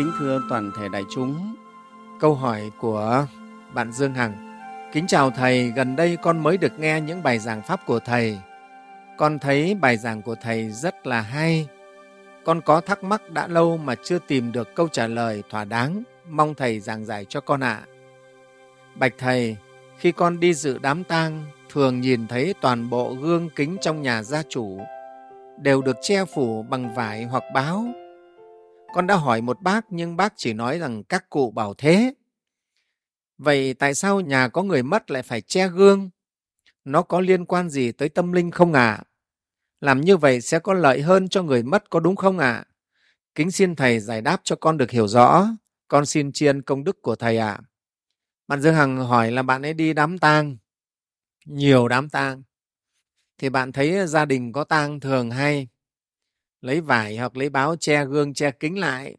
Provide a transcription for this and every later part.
Kính thưa toàn thể đại chúng, câu hỏi của bạn Dương Hằng. Kính chào Thầy, gần đây con mới được nghe những bài giảng Pháp của Thầy. Con thấy bài giảng của Thầy rất là hay. Con có thắc mắc đã lâu mà chưa tìm được câu trả lời thỏa đáng. Mong Thầy giảng giải cho con ạ. Bạch Thầy, khi con đi dự đám tang, thường nhìn thấy toàn bộ gương kính trong nhà gia chủ đều được che phủ bằng vải hoặc báo con đã hỏi một bác nhưng bác chỉ nói rằng các cụ bảo thế. Vậy tại sao nhà có người mất lại phải che gương? Nó có liên quan gì tới tâm linh không ạ? À? Làm như vậy sẽ có lợi hơn cho người mất có đúng không ạ? À? Kính xin Thầy giải đáp cho con được hiểu rõ. Con xin chiên công đức của Thầy ạ. À. Bạn Dương Hằng hỏi là bạn ấy đi đám tang, nhiều đám tang. Thì bạn thấy gia đình có tang thường hay lấy vải hoặc lấy báo che gương che kính lại.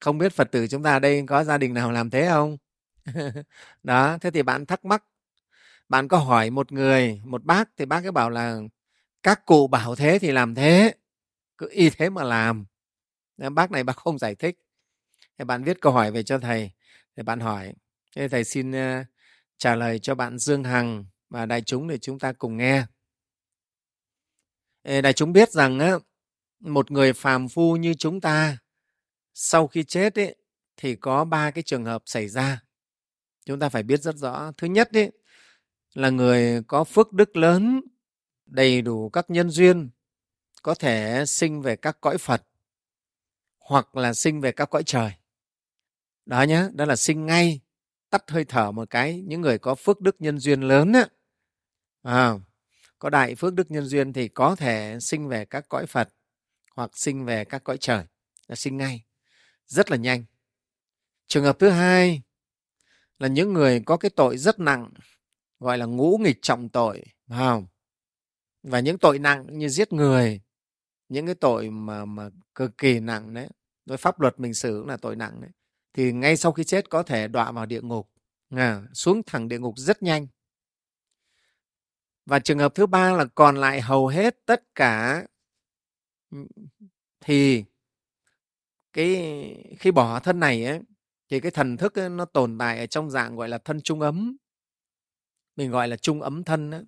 Không biết phật tử chúng ta đây có gia đình nào làm thế không? Đó thế thì bạn thắc mắc. Bạn có hỏi một người một bác thì bác ấy bảo là các cụ bảo thế thì làm thế cứ y thế mà làm. Bác này bác không giải thích. Thì bạn viết câu hỏi về cho thầy thì bạn hỏi thế thầy xin uh, trả lời cho bạn dương hằng và đại chúng để chúng ta cùng nghe. Đại chúng biết rằng á, một người phàm phu như chúng ta sau khi chết ấy, thì có ba cái trường hợp xảy ra. Chúng ta phải biết rất rõ. Thứ nhất ấy, là người có phước đức lớn đầy đủ các nhân duyên có thể sinh về các cõi phật hoặc là sinh về các cõi trời. Đó nhé đó là sinh ngay tắt hơi thở một cái những người có phước đức nhân duyên lớn á. À, có đại phước đức nhân duyên thì có thể sinh về các cõi phật hoặc sinh về các cõi trời là sinh ngay rất là nhanh trường hợp thứ hai là những người có cái tội rất nặng gọi là ngũ nghịch trọng tội không? và những tội nặng như giết người những cái tội mà mà cực kỳ nặng đấy đối pháp luật mình xử cũng là tội nặng đấy thì ngay sau khi chết có thể đọa vào địa ngục à, xuống thẳng địa ngục rất nhanh và trường hợp thứ ba là còn lại hầu hết tất cả thì cái khi bỏ thân này ấy, thì cái thần thức ấy, nó tồn tại ở trong dạng gọi là thân trung ấm. Mình gọi là trung ấm thân ấy.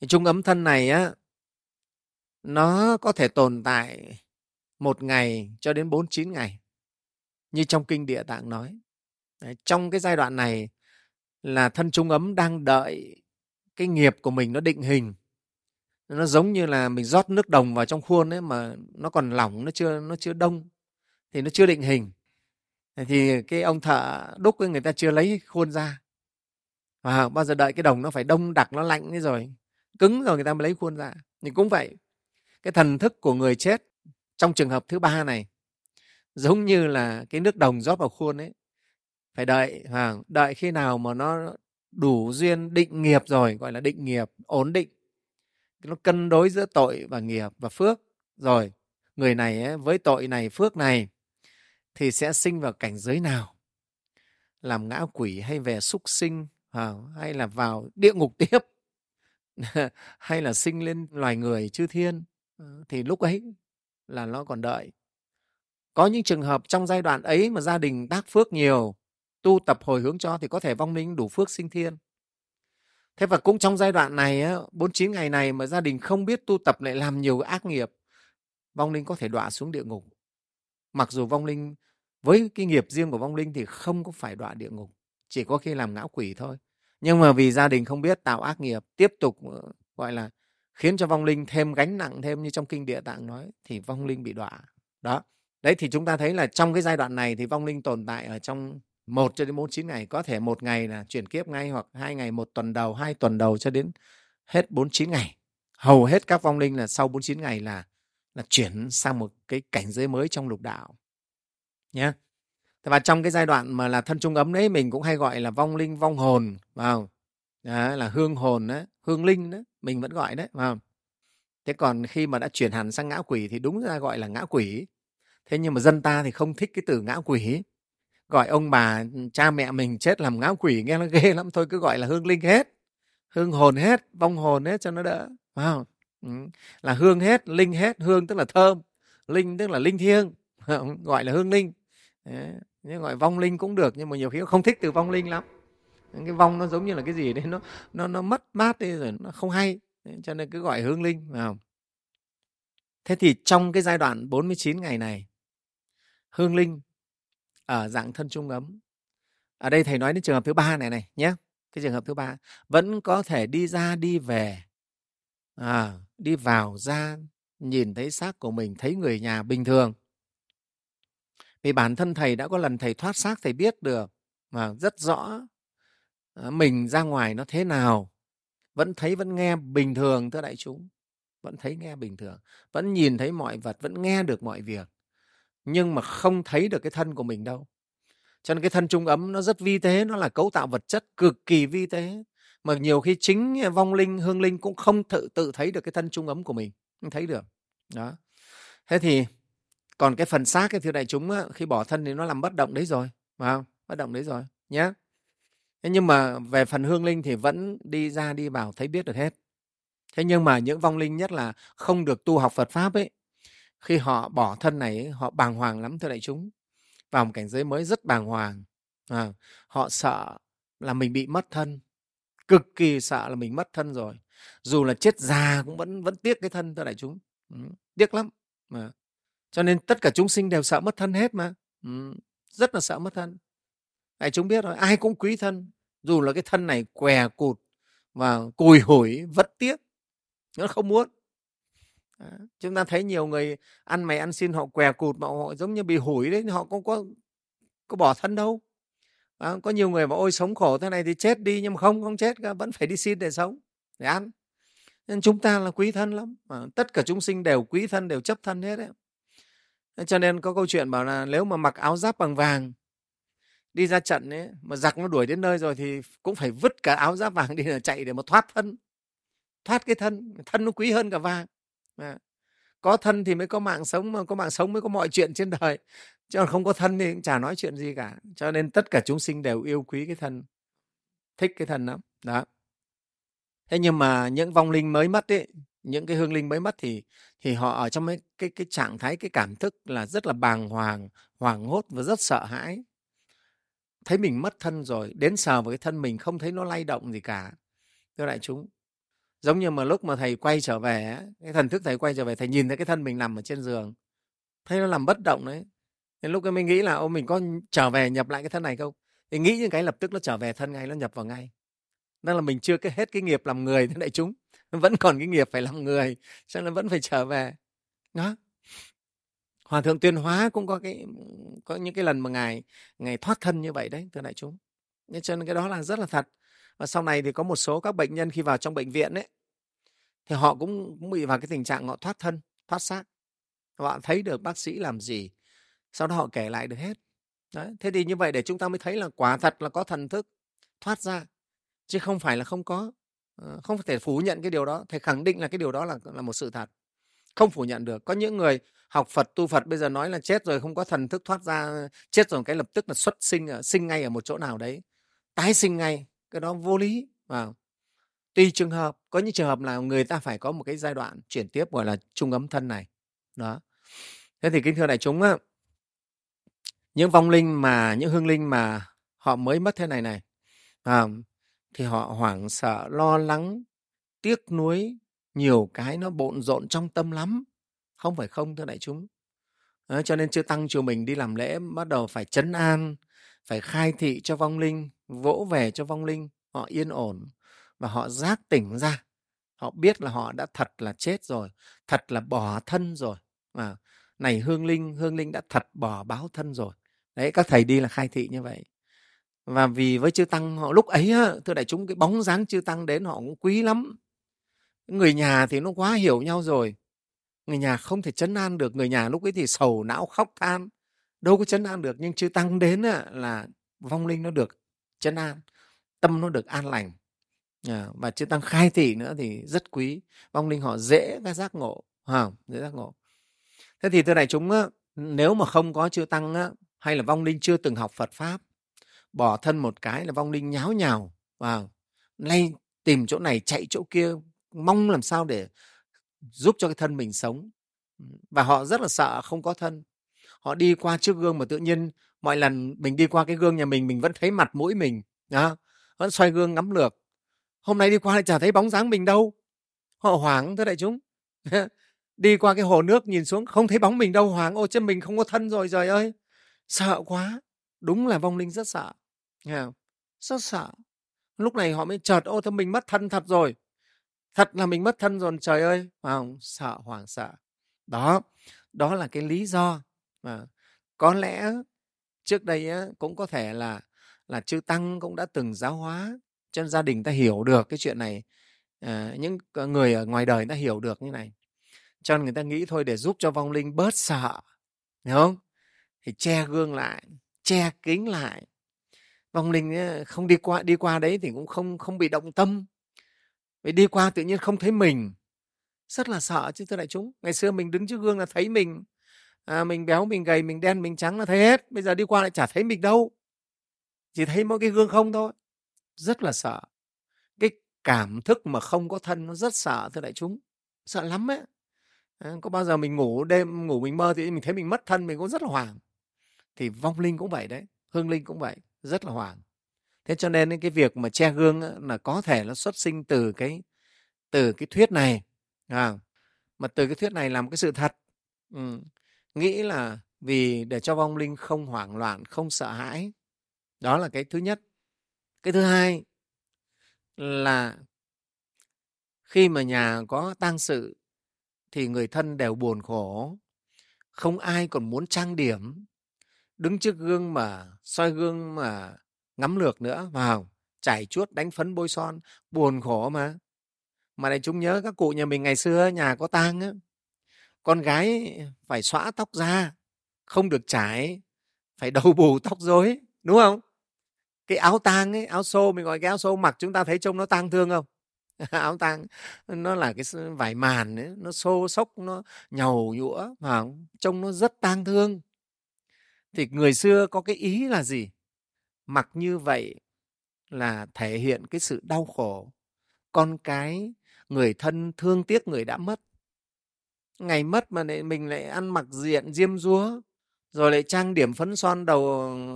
Thì trung ấm thân này á nó có thể tồn tại một ngày cho đến bốn chín ngày như trong kinh địa tạng nói. Đấy, trong cái giai đoạn này là thân trung ấm đang đợi cái nghiệp của mình nó định hình nó giống như là mình rót nước đồng vào trong khuôn ấy mà nó còn lỏng nó chưa nó chưa đông thì nó chưa định hình. Thì cái ông thợ đúc ấy, người ta chưa lấy khuôn ra. Và bao giờ đợi cái đồng nó phải đông đặc nó lạnh ấy rồi cứng rồi người ta mới lấy khuôn ra. Thì cũng vậy cái thần thức của người chết trong trường hợp thứ ba này giống như là cái nước đồng rót vào khuôn ấy phải đợi à, đợi khi nào mà nó đủ duyên định nghiệp rồi gọi là định nghiệp ổn định nó cân đối giữa tội và nghiệp và phước. Rồi người này ấy, với tội này phước này thì sẽ sinh vào cảnh giới nào? Làm ngã quỷ hay về súc sinh à, hay là vào địa ngục tiếp? Hay là sinh lên loài người chư thiên? Ừ, thì lúc ấy là nó còn đợi. Có những trường hợp trong giai đoạn ấy mà gia đình tác phước nhiều tu tập hồi hướng cho thì có thể vong linh đủ phước sinh thiên thế và cũng trong giai đoạn này bốn chín ngày này mà gia đình không biết tu tập lại làm nhiều ác nghiệp, vong linh có thể đọa xuống địa ngục. Mặc dù vong linh, với cái nghiệp riêng của vong linh thì không có phải đọa địa ngục, chỉ có khi làm ngã quỷ thôi. Nhưng mà vì gia đình không biết tạo ác nghiệp, tiếp tục ờ, gọi là, khiến cho vong linh thêm gánh nặng thêm như trong kinh địa tạng nói, thì vong linh bị đọa. Đó. Đấy, thì chúng ta thấy là trong cái giai đoạn này thì vong linh tồn tại ở trong một cho đến bốn chín ngày có thể một ngày là chuyển kiếp ngay hoặc hai ngày một tuần đầu hai tuần đầu cho đến hết bốn chín ngày. Hầu hết các vong linh là sau bốn chín ngày là là chuyển sang một cái cảnh giới mới trong lục đạo. Nhé và trong cái giai đoạn mà là thân trung ấm đấy mình cũng hay gọi là vong linh vong hồn vào đó, là hương hồn đó, hương linh đó mình vẫn gọi đấy vào thế còn khi mà đã chuyển hẳn sang ngã quỷ thì đúng ra gọi là ngã quỷ. Thế nhưng mà dân ta thì không thích cái từ ngã quỷ gọi ông bà, cha mẹ mình chết làm ngã quỷ, nghe nó ghê lắm. Thôi cứ gọi là hương linh hết. Hương hồn hết, vong hồn hết cho nó đỡ. Wow. ừ. là hương hết, linh hết, hương tức là thơm. Linh tức là linh thiêng. Gọi là hương linh. Nhưng gọi vong linh cũng được, nhưng mà nhiều khi không thích từ vong linh lắm. Cái vong nó giống như là cái gì đấy, nó nó nó mất mát đi rồi nó không hay. Cho nên cứ gọi hương linh. Vào thế thì trong cái giai đoạn 49 ngày này, hương linh ở dạng thân trung ấm. Ở đây thầy nói đến trường hợp thứ ba này này nhé cái trường hợp thứ ba vẫn có thể đi ra đi về. À, đi vào ra nhìn thấy xác của mình thấy người nhà bình thường. Vì bản thân thầy đã có lần thầy thoát xác thầy biết được mà rất rõ ờ, mình ra ngoài nó thế nào vẫn thấy vẫn nghe bình thường thưa đại chúng vẫn thấy nghe bình thường vẫn nhìn thấy mọi vật vẫn nghe được mọi việc nhưng mà không thấy được cái thân của mình đâu. Cho nên cái thân trung ấm nó rất vi tế nó là cấu tạo vật chất cực kỳ vi tế. Mà nhiều khi chính à, vong linh hương linh cũng không tự tự thấy được cái thân trung ấm của mình không thấy được. Đó. Thế thì còn cái phần xác cái thưa đại chúng á, khi bỏ thân thì nó làm bất động đấy rồi phải không? Bất động đấy rồi nhé thế nhưng mà về phần hương linh thì vẫn đi ra đi vào thấy biết được hết. Thế nhưng mà những vong linh nhất là không được tu học phật pháp ấy khi họ bỏ thân này họ bàng hoàng lắm thưa đại chúng. Vào một cảnh giới mới rất bàng hoàng à, họ sợ là mình bị mất thân cực kỳ sợ là mình mất thân rồi. Dù là chết già cũng vẫn vẫn tiếc cái thân thưa đại chúng. Ừ, tiếc lắm mà cho nên tất cả chúng sinh đều sợ mất thân hết mà. Ừ, rất là sợ mất thân. Đại chúng biết rồi ai cũng quý thân dù là cái thân này què cụt và cùi hủi vẫn tiếc nó không muốn. Ờ, chúng ta thấy nhiều người ăn mày ăn xin họ què cụt mà họ giống như bị hủi đấy họ cũng có có bỏ thân đâu. À, có nhiều người bảo ôi sống khổ thế này thì chết đi nhưng mà không không chết vẫn phải đi xin để sống để ăn. Nên chúng ta là quý thân lắm à, tất cả chúng sinh đều quý thân đều chấp thân hết đấy. Cho nên có câu chuyện bảo là nếu mà mặc áo giáp bằng vàng đi ra trận ấy mà giặc nó đuổi đến nơi rồi thì cũng phải vứt cả áo giáp vàng đi là chạy để mà thoát thân thoát cái thân thân nó quý hơn cả vàng à. có thân thì mới có mạng sống mà có mạng sống mới có mọi chuyện trên đời. Chứ không có thân thì cũng chả nói chuyện gì cả. Cho nên tất cả chúng sinh đều yêu quý cái thân thích cái thân lắm. Đó. Thế nhưng mà những vong linh mới mất ấy những cái hương linh mới mất thì thì họ ở trong cái cái, cái trạng thái cái cảm thức là rất là bàng hoàng hoảng hốt và rất sợ hãi. Thấy mình mất thân rồi đến sờ vào cái thân mình không thấy nó lay động gì cả. Thưa đại chúng giống như mà lúc mà thầy quay trở về cái thần thức thầy quay trở về, thầy nhìn thấy cái thân mình nằm ở trên giường. Thấy nó làm bất động đấy. Nên lúc ấy mình nghĩ là, ô, mình có trở về nhập lại cái thân này không? Thì nghĩ những cái lập tức nó trở về thân ngay, nó nhập vào ngay. Đó là mình chưa cái hết cái nghiệp làm người thế đại chúng. Vẫn còn cái nghiệp phải làm người, cho nên vẫn phải trở về. Đó. Hòa thượng tuyên hóa cũng có cái, có những cái lần mà ngài ngài thoát thân như vậy đấy, thưa đại chúng. Nên cho nên cái đó là rất là thật và sau này thì có một số các bệnh nhân khi vào trong bệnh viện ấy thì họ cũng, cũng bị vào cái tình trạng họ thoát thân thoát xác. Họ thấy được bác sĩ làm gì sau đó họ kể lại được hết. Đấy. thế thì như vậy để chúng ta mới thấy là quả thật là có thần thức thoát ra chứ không phải là không có. Ờ, không thể phủ nhận cái điều đó thầy khẳng định là cái điều đó là là một sự thật. Không phủ nhận được. Có những người học phật tu phật bây giờ nói là chết rồi không có thần thức thoát ra chết rồi cái lập tức là xuất sinh sinh ngay ở một chỗ nào đấy tái sinh ngay cái đó vô lý và tùy trường hợp có những trường hợp là người ta phải có một cái giai đoạn chuyển tiếp gọi là trung ấm thân này đó. Thế thì kính thưa đại chúng á những vong linh mà những hương linh mà họ mới mất thế này này à, thì họ hoảng sợ lo lắng tiếc nuối nhiều cái nó bộn rộn trong tâm lắm. Không phải không thưa đại chúng. À, cho nên chưa tăng chùa mình đi làm lễ bắt đầu phải chấn an phải khai thị cho vong linh vỗ về cho vong linh họ yên ổn và họ giác tỉnh ra. Họ biết là họ đã thật là chết rồi thật là bỏ thân rồi. À, này hương linh hương linh đã thật bỏ báo thân rồi. Đấy các thầy đi là khai thị như vậy. Và vì với chư tăng họ lúc ấy thưa đại chúng cái bóng dáng chư tăng đến họ cũng quý lắm. Người nhà thì nó quá hiểu nhau rồi. Người nhà không thể chấn an được người nhà lúc ấy thì sầu não khóc than. Đâu có chấn an được nhưng chư tăng đến là vong linh nó được chân an tâm nó được an lành. Ờ, và chư tăng khai thị nữa thì rất quý. Vong linh họ dễ cái giác ngộ à, dễ giác ngộ. Thế thì thưa đại chúng nếu mà không có chư tăng hay là vong linh chưa từng học phật pháp bỏ thân một cái là vong linh nháo nhào vào lay tìm chỗ này chạy chỗ kia mong làm sao để giúp cho cái thân mình sống. Và họ rất là sợ không có thân. Họ đi qua trước gương mà tự nhiên mọi lần mình đi qua cái gương nhà mình mình vẫn thấy mặt mũi mình đó, vẫn xoay gương ngắm lược. Hôm nay đi qua lại chả thấy bóng dáng mình đâu. Họ hoảng thưa đại chúng. Đi qua cái hồ nước nhìn xuống không thấy bóng mình đâu hoảng. Ôi chân mình không có thân rồi trời ơi. Sợ quá. Đúng là vong linh rất sợ. Nghe rất sợ. Lúc này họ mới chợt ô thưa mình mất thân thật rồi. Thật là mình mất thân rồi trời ơi. Không? Sợ hoảng sợ. Đó. Đó là cái lý do mà có lẽ trước đây á, cũng có thể là là chư tăng cũng đã từng giáo hóa cho gia đình ta hiểu được cái chuyện này. À, những người ở ngoài đời ta hiểu được như này. Cho nên người ta nghĩ thôi để giúp cho vong linh bớt sợ hiểu không? Thì che gương lại che kính lại. Vong linh không đi qua đi qua đấy thì cũng không không bị động tâm. Vì đi qua tự nhiên không thấy mình. Rất là sợ chứ thưa đại chúng. Ngày xưa mình đứng trước gương là thấy mình à, mình béo mình gầy mình đen mình trắng là thấy hết. Bây giờ đi qua lại chả thấy mình đâu. Chỉ thấy mỗi cái gương không thôi. Rất là sợ. Cái cảm thức mà không có thân nó rất sợ thưa đại chúng. Sợ lắm ấy. À, có bao giờ mình ngủ đêm ngủ mình mơ thì mình thấy mình mất thân mình cũng rất là hoảng. Thì vong linh cũng vậy đấy hương linh cũng vậy rất là hoảng. Thế cho nên cái việc mà che gương là có thể nó xuất sinh từ cái từ cái thuyết này à, mà từ cái thuyết này làm cái sự thật. Ừ nghĩ là vì để cho vong linh không hoảng loạn, không sợ hãi. Đó là cái thứ nhất. Cái thứ hai là khi mà nhà có tang sự thì người thân đều buồn khổ. Không ai còn muốn trang điểm, đứng trước gương mà, soi gương mà ngắm lược nữa, vào chảy chuốt, đánh phấn, bôi son, buồn khổ mà. Mà này chúng nhớ các cụ nhà mình ngày xưa nhà có tang á con gái phải xõa tóc ra không được trải phải đầu bù tóc rối đúng không? Cái áo tang ấy áo xô mình gọi cái áo xô mặc chúng ta thấy trông nó tang thương không? Áo tang nó là cái vải màn ấy, nó xô xốc nó nhầu nhũa mà trông nó rất tang thương. Thì người xưa có cái ý là gì? Mặc như vậy là thể hiện cái sự đau khổ. Con cái người thân thương tiếc người đã mất ngày mất mà lại mình lại ăn mặc diện diêm dúa rồi lại trang điểm phấn son đầu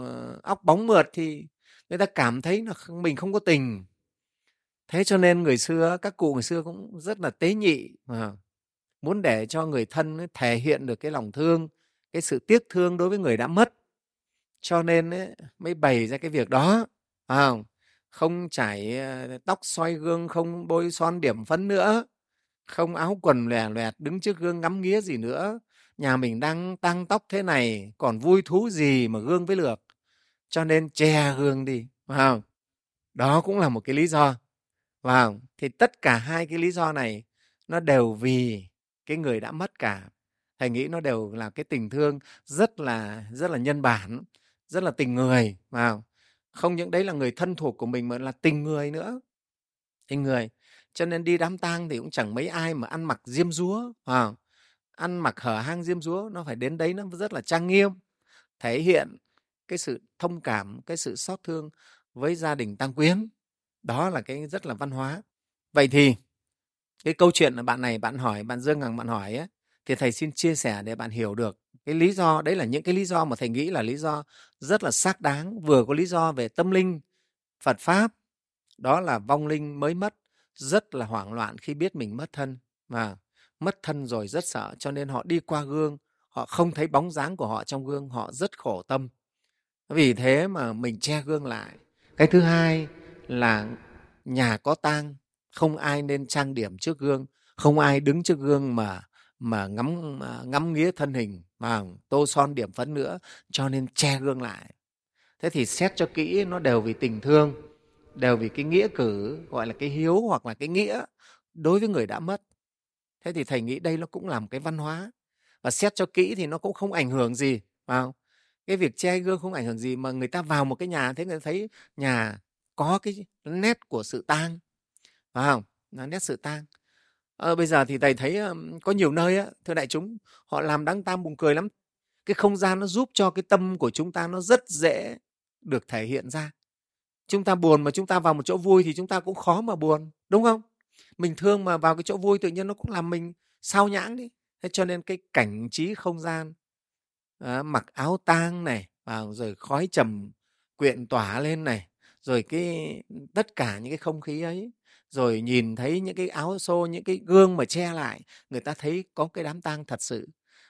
ờ, óc bóng mượt thì người ta cảm thấy là mình không có tình. Thế cho nên người xưa các cụ người xưa cũng rất là tế nhị mà muốn để cho người thân thể hiện được cái lòng thương cái sự tiếc thương đối với người đã mất. Cho nên ấy, mới bày ra cái việc đó à, không? Chảy ờ, tóc xoay gương không bôi son điểm phấn nữa không áo quần lòe loẹt, đứng trước gương ngắm nghía gì nữa. Nhà mình đang tăng tóc thế này, còn vui thú gì mà gương với lược? Cho nên che gương đi, phải đó cũng là một cái lý do. Phải thì tất cả hai cái lý do này, nó đều vì cái người đã mất cả. Thầy nghĩ nó đều là cái tình thương rất là rất là nhân bản, rất là tình người vào không những đấy là người thân thuộc của mình mà là tình người nữa. Tình người cho nên đi đám tang thì cũng chẳng mấy ai mà ăn mặc diêm dúa à, ăn mặc hở hang diêm dúa nó phải đến đấy nó rất là trang nghiêm thể hiện cái sự thông cảm cái sự xót thương với gia đình tăng quyến. Đó là cái rất là văn hóa. Vậy thì cái câu chuyện là bạn này bạn hỏi bạn dương hằng bạn hỏi ấy, thì thầy xin chia sẻ để bạn hiểu được cái lý do đấy là những cái lý do mà thầy nghĩ là lý do rất là xác đáng vừa có lý do về tâm linh phật pháp đó là vong linh mới mất rất là hoảng loạn khi biết mình mất thân. Và mất thân rồi rất sợ, cho nên họ đi qua gương, họ không thấy bóng dáng của họ trong gương, họ rất khổ tâm. Vì thế mà mình che gương lại. Cái thứ hai là nhà có tang, không ai nên trang điểm trước gương, không ai đứng trước gương mà mà ngắm ngắm nghía thân hình, mà tô son điểm phấn nữa, cho nên che gương lại. Thế thì xét cho kỹ, nó đều vì tình thương đều vì cái nghĩa cử gọi là cái hiếu hoặc là cái nghĩa đối với người đã mất. Thế thì thầy nghĩ đây nó cũng là một cái văn hóa. Và xét cho kỹ thì nó cũng không ảnh hưởng gì vào cái việc che gương không ảnh hưởng gì mà người ta vào một cái nhà thế người ta thấy nhà có cái nét của sự tang phải không? Nó nét sự tang. À, bây giờ thì thầy thấy có nhiều nơi á, thưa đại chúng họ làm đăng tam buồn cười lắm. Cái không gian nó giúp cho cái tâm của chúng ta nó rất dễ được thể hiện ra chúng ta buồn mà chúng ta vào một chỗ vui thì chúng ta cũng khó mà buồn đúng không? Mình thương mà vào cái chỗ vui tự nhiên nó cũng làm mình sao nhãng đi. Thế cho nên cái cảnh trí không gian à, mặc áo tang này và rồi khói trầm quyện tỏa lên này rồi cái tất cả những cái không khí ấy rồi nhìn thấy những cái áo xô những cái gương mà che lại người ta thấy có cái đám tang thật sự.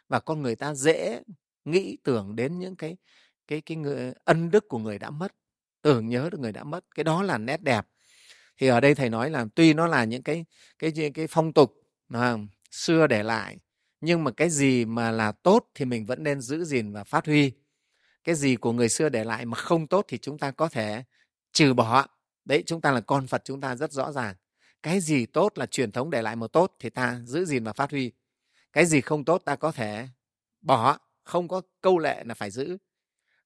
Và con người ta dễ nghĩ tưởng đến những cái cái cái người, ân đức của người đã mất tưởng nhớ được người đã mất, cái đó là nét đẹp. Thì ở đây thầy nói là tuy nó là những cái cái cái phong tục mà xưa để lại, nhưng mà cái gì mà là tốt thì mình vẫn nên giữ gìn và phát huy. Cái gì của người xưa để lại mà không tốt thì chúng ta có thể trừ bỏ. Đấy, chúng ta là con phật, chúng ta rất rõ ràng. Cái gì tốt là truyền thống để lại một tốt thì ta giữ gìn và phát huy. Cái gì không tốt ta có thể bỏ, không có câu lệ là phải giữ.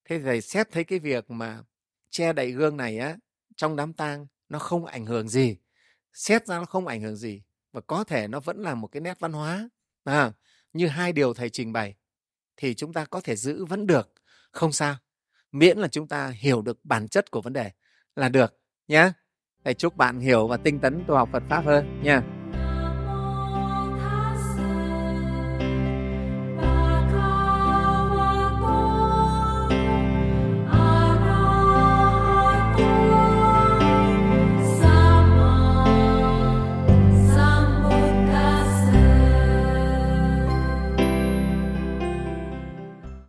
Thế thầy xét thấy cái việc mà che đậy gương này á trong đám tang nó không ảnh hưởng gì xét ra nó không ảnh hưởng gì và có thể nó vẫn là một cái nét văn hóa à, như hai điều thầy trình bày thì chúng ta có thể giữ vẫn được. Không sao miễn là chúng ta hiểu được bản chất của vấn đề là được nhé thầy chúc bạn hiểu và tinh tấn tu học phật pháp hơn nha